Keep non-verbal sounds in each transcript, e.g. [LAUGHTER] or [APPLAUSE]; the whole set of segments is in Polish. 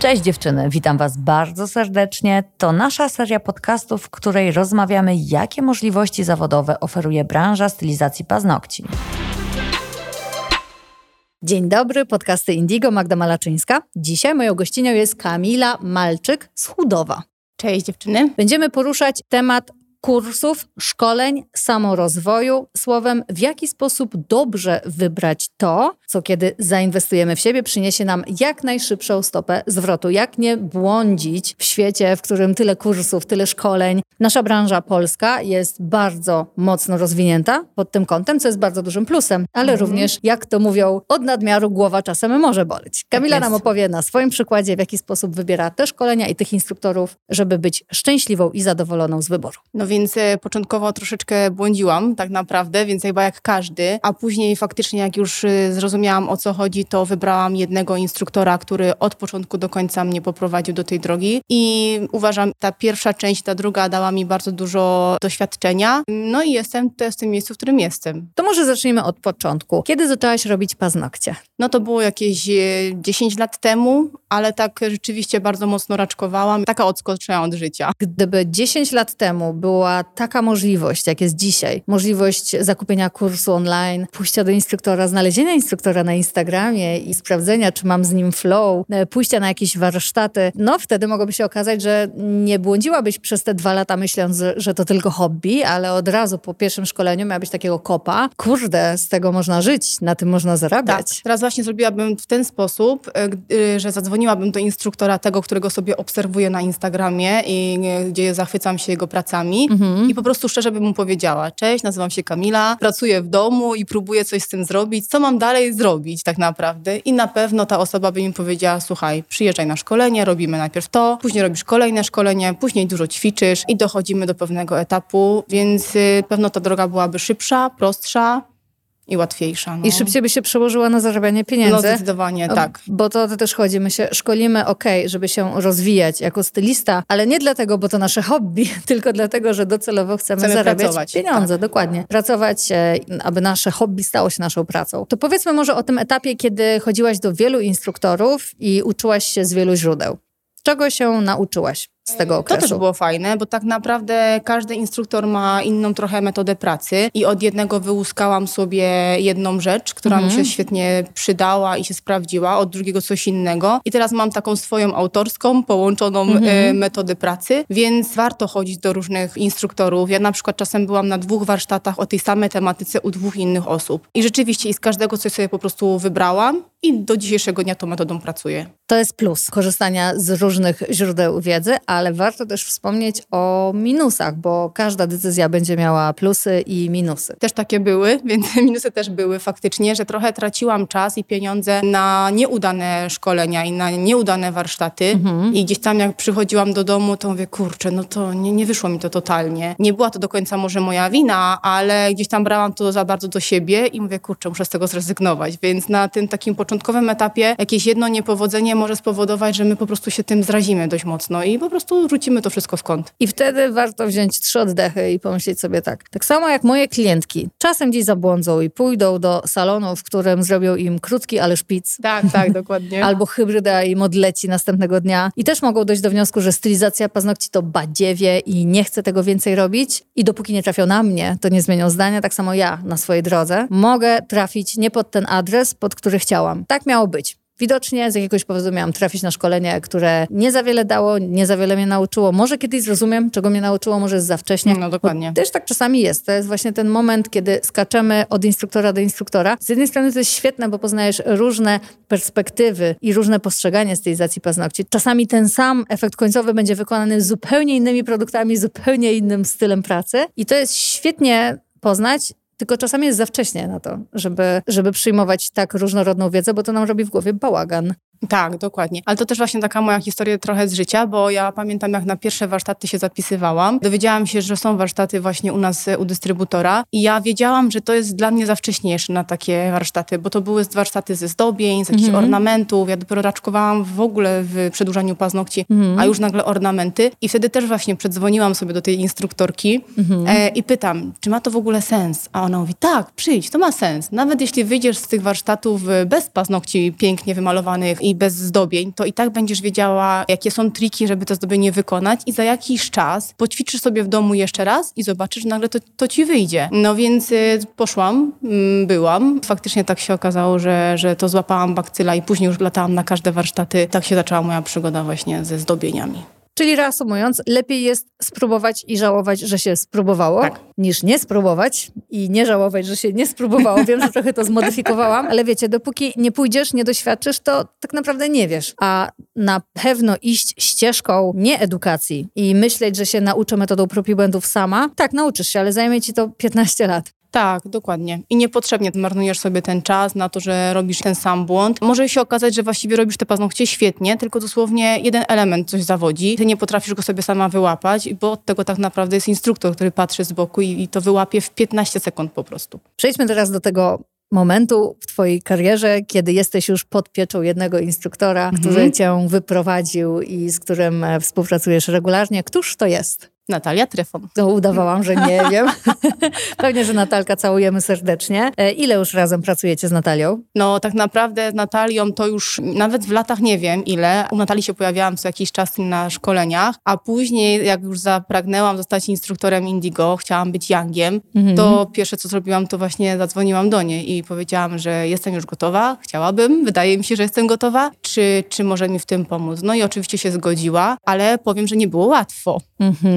Cześć dziewczyny, witam Was bardzo serdecznie. To nasza seria podcastów, w której rozmawiamy, jakie możliwości zawodowe oferuje branża stylizacji paznokci. Dzień dobry, podcasty Indigo, Magda Malaczyńska. Dzisiaj moją gościnią jest Kamila Malczyk z Chudowa. Cześć dziewczyny. Będziemy poruszać temat kursów, szkoleń, samorozwoju. Słowem, w jaki sposób dobrze wybrać to, co kiedy zainwestujemy w siebie, przyniesie nam jak najszybszą stopę zwrotu. Jak nie błądzić w świecie, w którym tyle kursów, tyle szkoleń. Nasza branża polska jest bardzo mocno rozwinięta pod tym kątem, co jest bardzo dużym plusem, ale mhm. również, jak to mówią, od nadmiaru głowa czasem może boleć. Kamila tak nam opowie na swoim przykładzie, w jaki sposób wybiera te szkolenia i tych instruktorów, żeby być szczęśliwą i zadowoloną z wyboru. No więc e, początkowo troszeczkę błądziłam tak naprawdę, więc chyba jak każdy, a później faktycznie jak już e, zrozumiałam o co chodzi, to wybrałam jednego instruktora, który od początku do końca mnie poprowadził do tej drogi i uważam, ta pierwsza część, ta druga dała mi bardzo dużo doświadczenia, no i jestem też w tym miejscu, w którym jestem. To może zacznijmy od początku. Kiedy zaczęłaś robić paznokcie? No to było jakieś 10 e, lat temu, ale tak rzeczywiście bardzo mocno raczkowałam. Taka odskoczyła od życia. Gdyby 10 lat temu była taka możliwość, jak jest dzisiaj, możliwość zakupienia kursu online, pójścia do instruktora, znalezienia instruktora na Instagramie i sprawdzenia, czy mam z nim flow, e, pójścia na jakieś warsztaty, no wtedy mogłoby się okazać, że nie błądziłabyś przez te dwa lata myśląc, że to tylko hobby, ale od razu po pierwszym szkoleniu miałabyś takiego kopa. Kurde, z tego można żyć, na tym można zarabiać. Tak, teraz właśnie zrobiłabym w ten sposób, e, e, że zadzwoniłabym do instruktora tego, którego sobie obserwuję na Instagramie i gdzie zachwycam się jego pracami Mhm. I po prostu szczerze bym mu powiedziała, cześć, nazywam się Kamila, pracuję w domu i próbuję coś z tym zrobić. Co mam dalej zrobić tak naprawdę? I na pewno ta osoba by mi powiedziała, słuchaj, przyjeżdżaj na szkolenie, robimy najpierw to, później robisz kolejne szkolenie, później dużo ćwiczysz i dochodzimy do pewnego etapu, więc y, pewno ta droga byłaby szybsza, prostsza, i łatwiejsza. No. I szybciej by się przełożyła na zarabianie pieniędzy. No zdecydowanie, tak. Bo to, to też chodzi. My się szkolimy, ok, żeby się rozwijać jako stylista, ale nie dlatego, bo to nasze hobby, [LAUGHS] tylko dlatego, że docelowo chcemy, chcemy zarabiać pracować. pieniądze. Tak. Dokładnie. Pracować, e, aby nasze hobby stało się naszą pracą. To powiedzmy może o tym etapie, kiedy chodziłaś do wielu instruktorów i uczyłaś się z wielu źródeł. Czego się nauczyłaś? Z tego okresu. To też było fajne, bo tak naprawdę każdy instruktor ma inną trochę metodę pracy i od jednego wyłuskałam sobie jedną rzecz, która mhm. mi się świetnie przydała i się sprawdziła, od drugiego coś innego i teraz mam taką swoją autorską, połączoną mhm. e, metodę pracy, więc warto chodzić do różnych instruktorów. Ja na przykład czasem byłam na dwóch warsztatach o tej samej tematyce u dwóch innych osób i rzeczywiście i z każdego coś sobie po prostu wybrałam i do dzisiejszego dnia tą metodą pracuję. To jest plus korzystania z różnych źródeł wiedzy, ale warto też wspomnieć o minusach, bo każda decyzja będzie miała plusy i minusy. Też takie były, [LAUGHS] więc minusy też były faktycznie, że trochę traciłam czas i pieniądze na nieudane szkolenia i na nieudane warsztaty. Mhm. I gdzieś tam jak przychodziłam do domu, to mówię, kurczę, no to nie, nie wyszło mi to totalnie. Nie była to do końca może moja wina, ale gdzieś tam brałam to za bardzo do siebie i mówię, kurczę, muszę z tego zrezygnować. Więc na tym takim początkowym etapie jakieś jedno niepowodzenie może spowodować, że my po prostu się tym zrazimy dość mocno i po prostu rzucimy to wszystko w kąt. I wtedy warto wziąć trzy oddechy i pomyśleć sobie tak. Tak samo jak moje klientki czasem gdzieś zabłądzą i pójdą do salonu, w którym zrobią im krótki, ale szpic. Tak, tak, [LAUGHS] dokładnie. Albo hybryda i modleci następnego dnia. I też mogą dojść do wniosku, że stylizacja paznokci to badziewie i nie chcę tego więcej robić. I dopóki nie trafią na mnie, to nie zmienią zdania. Tak samo ja na swojej drodze mogę trafić nie pod ten adres, pod który chciałam. Tak miało być. Widocznie z jakiegoś powodu miałam trafić na szkolenie, które nie za wiele dało, nie za wiele mnie nauczyło. Może kiedyś zrozumiem, czego mnie nauczyło, może jest za wcześnie. No dokładnie. Bo też tak czasami jest. To jest właśnie ten moment, kiedy skaczemy od instruktora do instruktora. Z jednej strony to jest świetne, bo poznajesz różne perspektywy i różne postrzeganie stylizacji paznokci. Czasami ten sam efekt końcowy będzie wykonany zupełnie innymi produktami, zupełnie innym stylem pracy. I to jest świetnie poznać tylko czasami jest za wcześnie na to, żeby, żeby przyjmować tak różnorodną wiedzę, bo to nam robi w głowie bałagan. Tak, dokładnie. Ale to też właśnie taka moja historia trochę z życia, bo ja pamiętam, jak na pierwsze warsztaty się zapisywałam. Dowiedziałam się, że są warsztaty właśnie u nas u dystrybutora i ja wiedziałam, że to jest dla mnie za wcześnie jeszcze na takie warsztaty, bo to były warsztaty ze zdobień, z jakichś mhm. ornamentów. Ja dopiero raczkowałam w ogóle w przedłużaniu paznokci, mhm. a już nagle ornamenty. I wtedy też właśnie przedzwoniłam sobie do tej instruktorki mhm. e, i pytam, czy ma to w ogóle sens? A ona mówi, tak, przyjdź, to ma sens. Nawet jeśli wyjdziesz z tych warsztatów bez paznokci pięknie wymalowanych i i bez zdobień, to i tak będziesz wiedziała, jakie są triki, żeby to zdobienie wykonać i za jakiś czas poćwiczysz sobie w domu jeszcze raz i zobaczysz, że nagle to, to ci wyjdzie. No więc y, poszłam, mm, byłam. Faktycznie tak się okazało, że, że to złapałam bakcyla i później już latałam na każde warsztaty. Tak się zaczęła moja przygoda właśnie ze zdobieniami. Czyli reasumując, lepiej jest spróbować i żałować, że się spróbowało, Tak. niż nie spróbować i nie żałować, że się nie spróbowało. Wiem, że trochę to zmodyfikowałam, ale wiecie, dopóki nie pójdziesz, nie doświadczysz, to tak naprawdę nie wiesz. A na pewno iść ścieżką nie edukacji i myśleć, że się nauczę metodą prób i błędów sama, tak, nauczysz się, ale zajmie ci to 15 lat. Tak, dokładnie. I niepotrzebnie marnujesz sobie ten czas na to, że robisz ten sam błąd. Może się okazać, że właściwie robisz te paznokcie świetnie, tylko dosłownie jeden element coś zawodzi. Ty nie potrafisz go sobie sama wyłapać, bo od tego tak naprawdę jest instruktor, który patrzy z boku i, i to wyłapie w 15 sekund po prostu. Przejdźmy teraz do tego momentu w twojej karierze, kiedy jesteś już pod pieczą jednego instruktora, Mhm. który cię wyprowadził i z którym e, współpracujesz regularnie. Któż to jest? Natalia Trefon. To udawałam, że nie wiem. [LAUGHS] Pewnie, że Natalka całujemy serdecznie. E, Ile już razem pracujecie z Natalią? No tak naprawdę z Natalią to już nawet w latach nie wiem ile. U Natalii się pojawiałam co jakiś czas na szkoleniach, a później jak już zapragnęłam zostać instruktorem Indigo, chciałam być Youngiem, to pierwsze co zrobiłam to właśnie zadzwoniłam do niej i powiedziałam, że jestem już gotowa, chciałabym, wydaje mi się, że jestem gotowa, czy, czy może mi w tym pomóc. No i oczywiście się zgodziła, ale powiem, że nie było łatwo,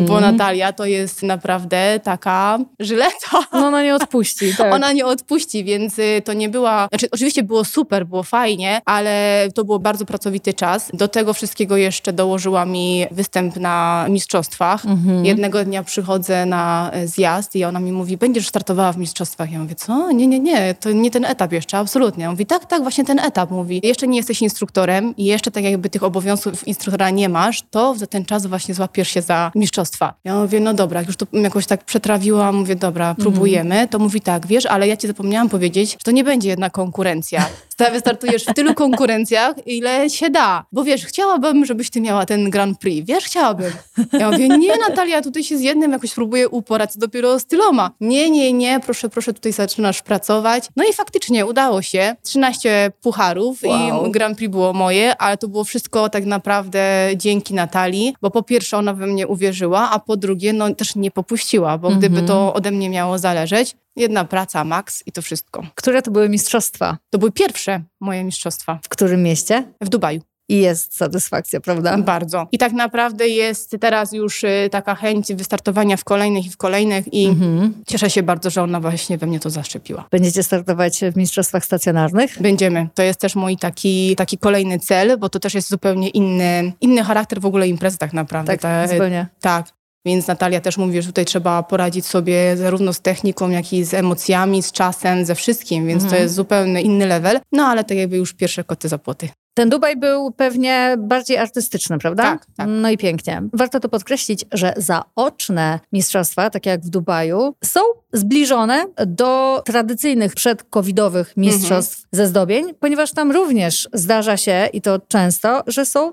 bo Natalia to jest naprawdę taka żyleta. No ona nie odpuści. [LAUGHS] Tak. Ona nie odpuści, więc y, to nie była. Znaczy, oczywiście było super, było fajnie, ale to był bardzo pracowity czas. Do tego wszystkiego jeszcze dołożyła mi występ na mistrzostwach. Jednego dnia przychodzę na e, zjazd i ona mi mówi: Będziesz startowała w mistrzostwach. Ja mówię: Co? Nie, nie, nie, to nie ten etap jeszcze, absolutnie. On mówi: Tak, tak, właśnie ten etap. Mówi: Jeszcze nie jesteś instruktorem i jeszcze tak jakby tych obowiązków instruktora nie masz, to za ten czas właśnie złapiesz się za mistrzostwa. Ja mówię: No dobra, już to jakoś tak przetrawiłam, mówię: Dobra, próbujemy. To mówi tak, wiesz, ale ja ci zapomniałam powiedzieć, że to nie będzie jedna konkurencja. Sta- Wystartujesz w tylu [LAUGHS] konkurencjach, ile się da. Bo wiesz, chciałabym, żebyś ty miała ten Grand Prix. Wiesz, chciałabym. Ja mówię, nie Natalia, tutaj się z jednym jakoś próbuję uporać, dopiero z tyloma. Nie, nie, nie, proszę, proszę, tutaj zaczynasz pracować. No i faktycznie udało się. 13 pucharów Wow. i Grand Prix było moje, ale to było wszystko tak naprawdę dzięki Natalii, bo po pierwsze ona we mnie uwierzyła, a po drugie no też nie popuściła, bo gdyby to ode mnie miało zależeć, jedna praca max i to wszystko. Które to były mistrzostwa? To były pierwsze moje mistrzostwa W którym mieście? w Dubaju. I jest satysfakcja, prawda? Bardzo. I tak naprawdę jest teraz już y, taka chęć wystartowania w kolejnych i w kolejnych i Mhm. cieszę się bardzo, że ona właśnie we mnie to zaszczepiła. Będziecie startować w mistrzostwach stacjonarnych? Będziemy. To jest też mój taki, taki kolejny cel, bo to też jest zupełnie inny, inny charakter w ogóle imprezy tak naprawdę. Tak, Ta- zupełnie. Tak. Więc Natalia też mówi, że tutaj trzeba poradzić sobie zarówno z techniką, jak i z emocjami, z czasem, ze wszystkim, więc Mhm. to jest zupełnie inny level. No ale tak jakby już pierwsze koty za płoty. Ten Dubaj był pewnie bardziej artystyczny, prawda? Tak, tak. No i pięknie. Warto to podkreślić, że zaoczne mistrzostwa, takie jak w Dubaju, są zbliżone do tradycyjnych przedcovidowych mistrzostw ze zdobień, ponieważ tam również zdarza się, i to często, że są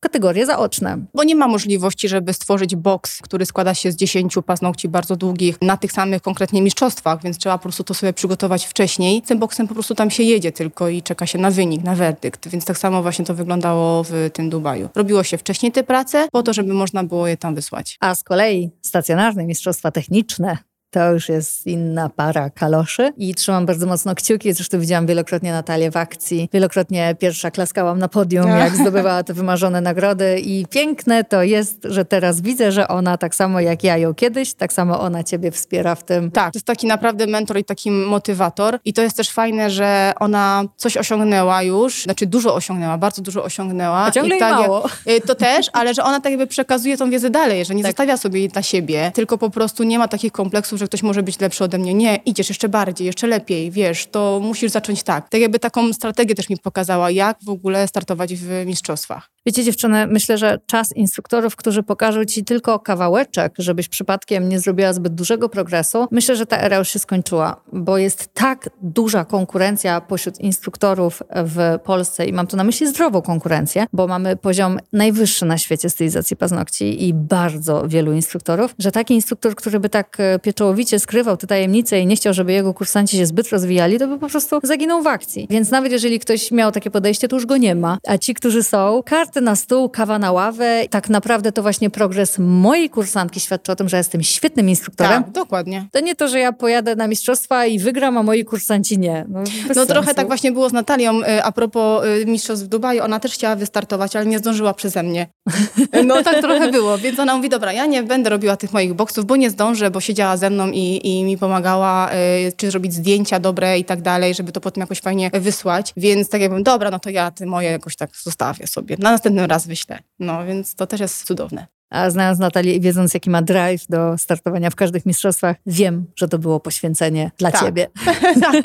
kategorie zaoczne. Bo nie ma możliwości, żeby stworzyć boks, który składa się z 10 paznokci bardzo długich na tych samych konkretnie mistrzostwach, więc trzeba po prostu to sobie przygotować wcześniej. Tym boksem po prostu tam się jedzie tylko i czeka się na wynik, na werdykt, więc tak samo właśnie to wyglądało w tym Dubaju. Robiło się wcześniej te prace po to, żeby można było je tam wysłać. A z kolei stacjonarne mistrzostwa techniczne to już jest inna para kaloszy i trzymam bardzo mocno kciuki. Zresztą widziałam wielokrotnie Natalię w akcji. Wielokrotnie pierwsza klaskałam na podium, jak zdobywała te wymarzone nagrody i piękne to jest, że teraz widzę, że ona tak samo jak ja ją kiedyś, tak samo ona ciebie wspiera w tym. Tak, to jest taki naprawdę mentor i taki motywator. I to jest też fajne, że ona coś osiągnęła już, znaczy dużo osiągnęła, bardzo dużo osiągnęła. A ciągle I jej tak jak- mało. Y, To też, ale że ona tak jakby przekazuje tą wiedzę dalej, że nie Tak. zostawia sobie jej dla siebie, tylko po prostu nie ma takich kompleksów, że ktoś może być lepszy ode mnie. Nie, idziesz jeszcze bardziej, jeszcze lepiej, wiesz, to musisz zacząć tak. Tak jakby taką strategię też mi pokazała, jak w ogóle startować w mistrzostwach. Wiecie, dziewczyny, myślę, że czas instruktorów, którzy pokażą ci tylko kawałeczek, żebyś przypadkiem nie zrobiła zbyt dużego progresu, myślę, że ta era już się skończyła, bo jest tak duża konkurencja pośród instruktorów w Polsce i mam tu na myśli zdrową konkurencję, bo mamy poziom najwyższy na świecie stylizacji paznokci i bardzo wielu instruktorów, że taki instruktor, który by tak e, pieczołowicie skrywał te tajemnice i nie chciał, żeby jego kursanci się zbyt rozwijali, to by po prostu zaginął w akcji. Więc nawet jeżeli ktoś miał takie podejście, to już go nie ma. A ci, którzy są, karty na stół, kawa na ławę, tak naprawdę to właśnie progres mojej kursantki świadczy o tym, że jestem świetnym instruktorem. Tak, dokładnie. To nie to, że ja pojadę na mistrzostwa i wygram, a moi kursanci nie. No, no trochę tak właśnie było z Natalią y, a propos y, mistrzostw w Dubaju. Ona też chciała wystartować, ale nie zdążyła przeze mnie. [LAUGHS] No tak trochę było, więc ona mówi, dobra, ja nie będę robiła tych moich boksów, bo nie zdążę, bo siedziała ze mną i, i mi pomagała, y, czy zrobić zdjęcia dobre i tak dalej, żeby to potem jakoś fajnie wysłać. Więc tak jakbym, dobra, no to ja ty moje jakoś tak zostawię sobie. Na następny raz wyślę. No więc to też jest cudowne. A znając Natalię i wiedząc, jaki ma drive do startowania w każdych mistrzostwach, wiem, że to było poświęcenie dla tak. ciebie. [LAUGHS] tak.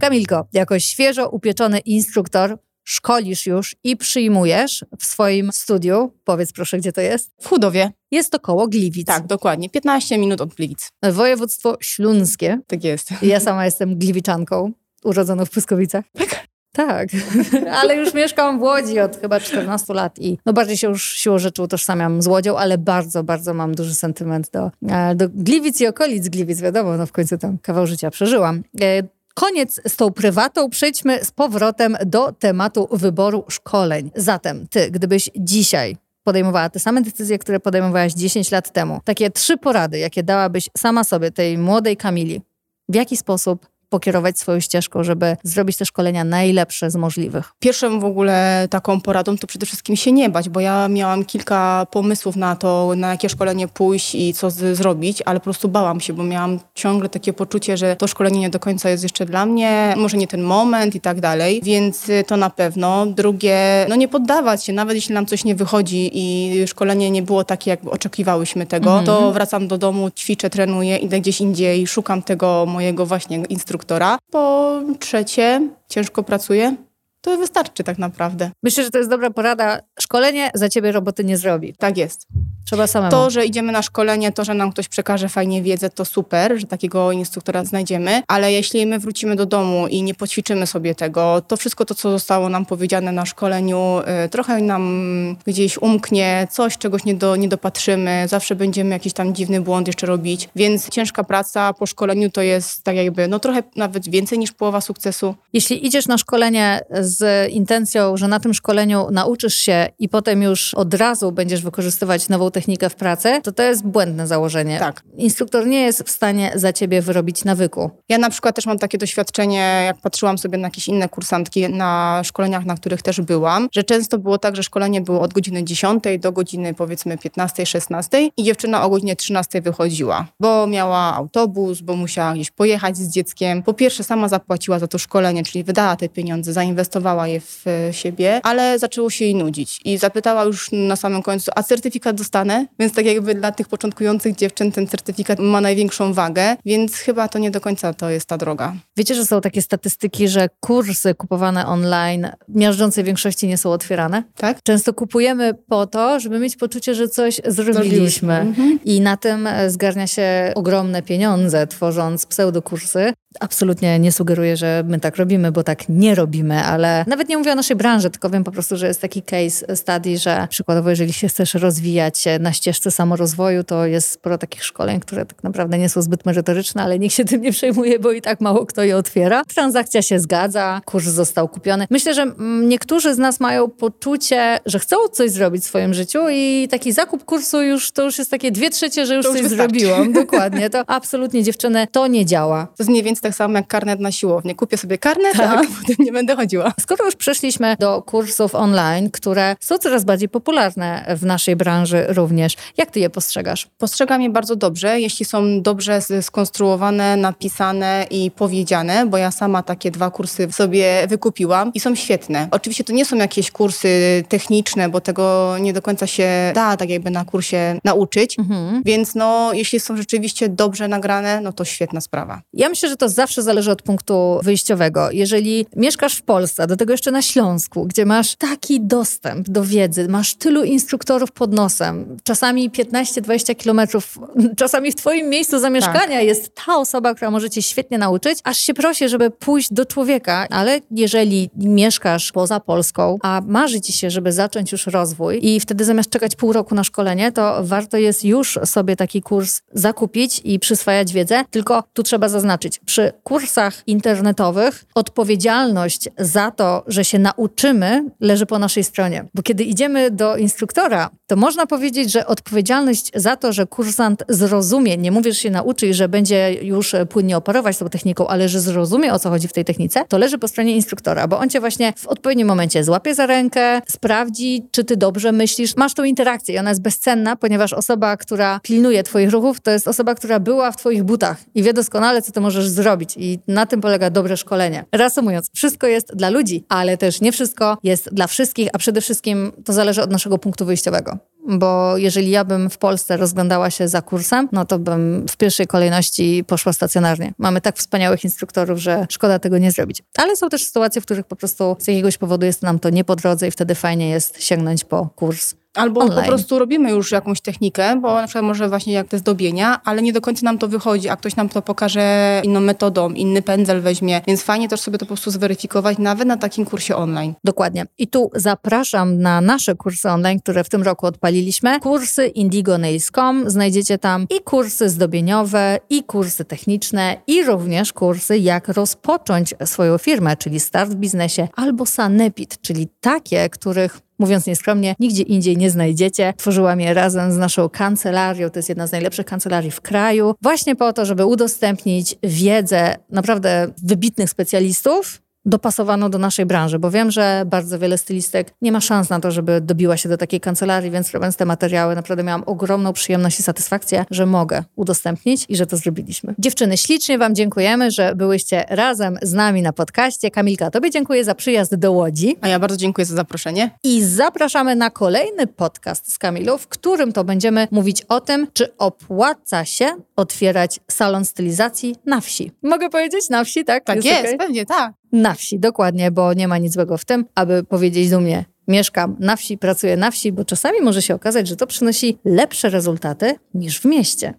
Kamilko, jako świeżo upieczony instruktor, szkolisz już i przyjmujesz w swoim studiu. Powiedz proszę, gdzie to jest? W Chudowie. Jest to koło Gliwic. Tak, dokładnie. 15 minut od Gliwic. Województwo śląskie. Tak jest. Ja sama jestem gliwiczanką, urodzoną w Pyskowicach. Tak? Tak, [LAUGHS] ale już mieszkam w Łodzi od chyba 14 lat i no bardziej się już siłą rzeczy utożsamiam z Łodzią, ale bardzo, bardzo mam duży sentyment do, e, do Gliwic i okolic Gliwic, wiadomo, no w końcu tam kawał życia przeżyłam. E, koniec z tą prywatą, przejdźmy z powrotem do tematu wyboru szkoleń. Zatem ty, gdybyś dzisiaj podejmowała te same decyzje, które podejmowałaś 10 lat temu, takie trzy porady, jakie dałabyś sama sobie, tej młodej Kamili, w jaki sposób pokierować swoją ścieżką, żeby zrobić te szkolenia najlepsze z możliwych? Pierwszą w ogóle taką poradą to przede wszystkim się nie bać, bo ja miałam kilka pomysłów na to, na jakie szkolenie pójść i co z, zrobić, ale po prostu bałam się, bo miałam ciągle takie poczucie, że to szkolenie nie do końca jest jeszcze dla mnie, może nie ten moment i tak dalej, więc to na pewno. Drugie, no nie poddawać się, nawet jeśli nam coś nie wychodzi i szkolenie nie było takie, jak oczekiwałyśmy tego, mm -hmm. to wracam do domu, ćwiczę, trenuję, idę gdzieś indziej, szukam tego mojego właśnie instruktora, instruktora. Po trzecie, ciężko pracuję, to wystarczy tak naprawdę. Myślę, że to jest dobra porada. Szkolenie za ciebie roboty nie zrobi. Tak jest. Trzeba samemu. To, że idziemy na szkolenie, to, że nam ktoś przekaże fajnie wiedzę, to super, że takiego instruktora znajdziemy, ale jeśli my wrócimy do domu i nie poćwiczymy sobie tego, to wszystko to, co zostało nam powiedziane na szkoleniu, y, trochę nam gdzieś umknie, coś, czegoś nie, do, nie dopatrzymy, zawsze będziemy jakiś tam dziwny błąd jeszcze robić, więc ciężka praca po szkoleniu to jest tak jakby, no trochę nawet więcej niż połowa sukcesu. Jeśli idziesz na szkolenie z intencją, że na tym szkoleniu nauczysz się i potem już od razu będziesz wykorzystywać nową technikę w pracy, to to jest błędne założenie. Tak. Instruktor nie jest w stanie za ciebie wyrobić nawyku. Ja na przykład też mam takie doświadczenie, jak patrzyłam sobie na jakieś inne kursantki na szkoleniach, na których też byłam, że często było tak, że szkolenie było od godziny 10 do godziny powiedzmy 15-16 i dziewczyna o godzinie 13 wychodziła, bo miała autobus, bo musiała gdzieś pojechać z dzieckiem. Po pierwsze sama zapłaciła za to szkolenie, czyli wydała te pieniądze, zainwestowała je w siebie, ale zaczęło się jej nudzić i zapytała już na samym końcu, a certyfikat dostanę? Więc tak jakby dla tych początkujących dziewczyn ten certyfikat ma największą wagę, więc chyba to nie do końca to jest ta droga. Wiecie, że są takie statystyki, że kursy kupowane online w miażdżącej większości nie są otwierane? Tak. Często kupujemy po to, żeby mieć poczucie, że coś zrobiliśmy. Mhm. I na tym zgarnia się ogromne pieniądze, tworząc pseudokursy. Absolutnie nie sugeruję, że my tak robimy, bo tak nie robimy, ale nawet nie mówię o naszej branży, tylko wiem po prostu, że jest taki case study, że przykładowo, jeżeli się chcesz rozwijać na ścieżce samorozwoju, to jest sporo takich szkoleń, które tak naprawdę nie są zbyt merytoryczne, ale nikt się tym nie przejmuje, bo i tak mało kto je otwiera. Transakcja się zgadza, kurs został kupiony. Myślę, że niektórzy z nas mają poczucie, że chcą coś zrobić w swoim życiu i taki zakup kursu już to już jest takie dwie trzecie, że już, już coś wystarczy. zrobiłam. [LAUGHS] Dokładnie. To absolutnie dziewczyny, to nie działa. To jest mniej więcej tak samo jak karnet na siłownię. Kupię sobie karnet, tak. a [LAUGHS] potem nie będę chodziła. Skoro już przeszliśmy do kursów online, które są coraz bardziej popularne w naszej branży również, jak ty je postrzegasz? Postrzegam je bardzo dobrze, jeśli są dobrze skonstruowane, napisane i powiedziane, bo ja sama takie dwa kursy sobie wykupiłam i są świetne. Oczywiście to nie są jakieś kursy techniczne, bo tego nie do końca się da tak jakby na kursie nauczyć, mhm. więc no jeśli są rzeczywiście dobrze nagrane, no to świetna sprawa. Ja myślę, że to zawsze zależy od punktu wyjściowego. Jeżeli mieszkasz w Polsce, do tego jeszcze na Śląsku, gdzie masz taki dostęp do wiedzy, masz tylu instruktorów pod nosem, czasami 15-20 kilometrów, [LAUGHS] czasami w twoim miejscu zamieszkania tak. jest ta osoba, która może cię świetnie nauczyć, aż się prosi, żeby pójść do człowieka, ale jeżeli mieszkasz poza Polską, a marzy ci się, żeby zacząć już rozwój i wtedy zamiast czekać pół roku na szkolenie, to warto jest już sobie taki kurs zakupić i przyswajać wiedzę, tylko tu trzeba zaznaczyć, przy kursach internetowych odpowiedzialność za to, że się nauczymy, leży po naszej stronie. Bo kiedy idziemy do instruktora, to można powiedzieć, że odpowiedzialność za to, że kursant zrozumie, nie mówię, że się nauczy i że będzie już płynnie operować tą techniką, ale że zrozumie, o co chodzi w tej technice, to leży po stronie instruktora, bo on cię właśnie w odpowiednim momencie złapie za rękę, sprawdzi, czy ty dobrze myślisz. Masz tą interakcję i ona jest bezcenna, ponieważ osoba, która pilnuje twoich ruchów, to jest osoba, która była w twoich butach i wie doskonale, co ty możesz zrobić. I na tym polega dobre szkolenie. Reasumując, wszystko jest dla ludzi, ale też nie wszystko jest dla wszystkich, a przede wszystkim to zależy od naszego punktu wyjściowego bo jeżeli ja bym w Polsce rozglądała się za kursem, no to bym w pierwszej kolejności poszła stacjonarnie. Mamy tak wspaniałych instruktorów, że szkoda tego nie zrobić. Ale są też sytuacje, w których po prostu z jakiegoś powodu jest nam to nie po drodze i wtedy fajnie jest sięgnąć po kurs Albo online. po prostu robimy już jakąś technikę, bo na przykład może właśnie jak te zdobienia, ale nie do końca nam to wychodzi, a ktoś nam to pokaże inną metodą, inny pędzel weźmie, więc fajnie też sobie to po prostu zweryfikować nawet na takim kursie online. Dokładnie. I tu zapraszam na nasze kursy online, które w tym roku odpaliliśmy. Kursy indigonails.com, znajdziecie tam i kursy zdobieniowe, i kursy techniczne, i również kursy jak rozpocząć swoją firmę, czyli start w biznesie, albo sanepid, czyli takie, których mówiąc nieskromnie, nigdzie indziej nie znajdziecie. Tworzyłam je razem z naszą kancelarią, to jest jedna z najlepszych kancelarii w kraju, właśnie po to, żeby udostępnić wiedzę naprawdę wybitnych specjalistów, dopasowano do naszej branży, bo wiem, że bardzo wiele stylistek nie ma szans na to, żeby dobiła się do takiej kancelarii, więc robiąc te materiały naprawdę miałam ogromną przyjemność i satysfakcję, że mogę udostępnić i że to zrobiliśmy. Dziewczyny, ślicznie Wam dziękujemy, że byłyście razem z nami na podcaście. Kamilka, Tobie dziękuję za przyjazd do Łodzi. A ja bardzo dziękuję za zaproszenie. I zapraszamy na kolejny podcast z Kamilą, w którym to będziemy mówić o tym, czy opłaca się otwierać salon stylizacji na wsi. Mogę powiedzieć na wsi, tak? Tak jest, jest okay? pewnie, tak. Na wsi, dokładnie, bo nie ma nic złego w tym, aby powiedzieć do mnie, mieszkam na wsi, pracuję na wsi, bo czasami może się okazać, że to przynosi lepsze rezultaty niż w mieście.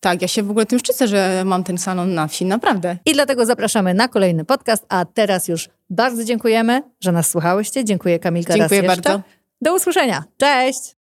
Tak, ja się w ogóle tym szczycę, że mam ten salon na wsi, naprawdę. I dlatego zapraszamy na kolejny podcast, a teraz już bardzo dziękujemy, że nas słuchałyście. Dziękuję Kamilka Dziękuję bardzo. Do usłyszenia. Cześć!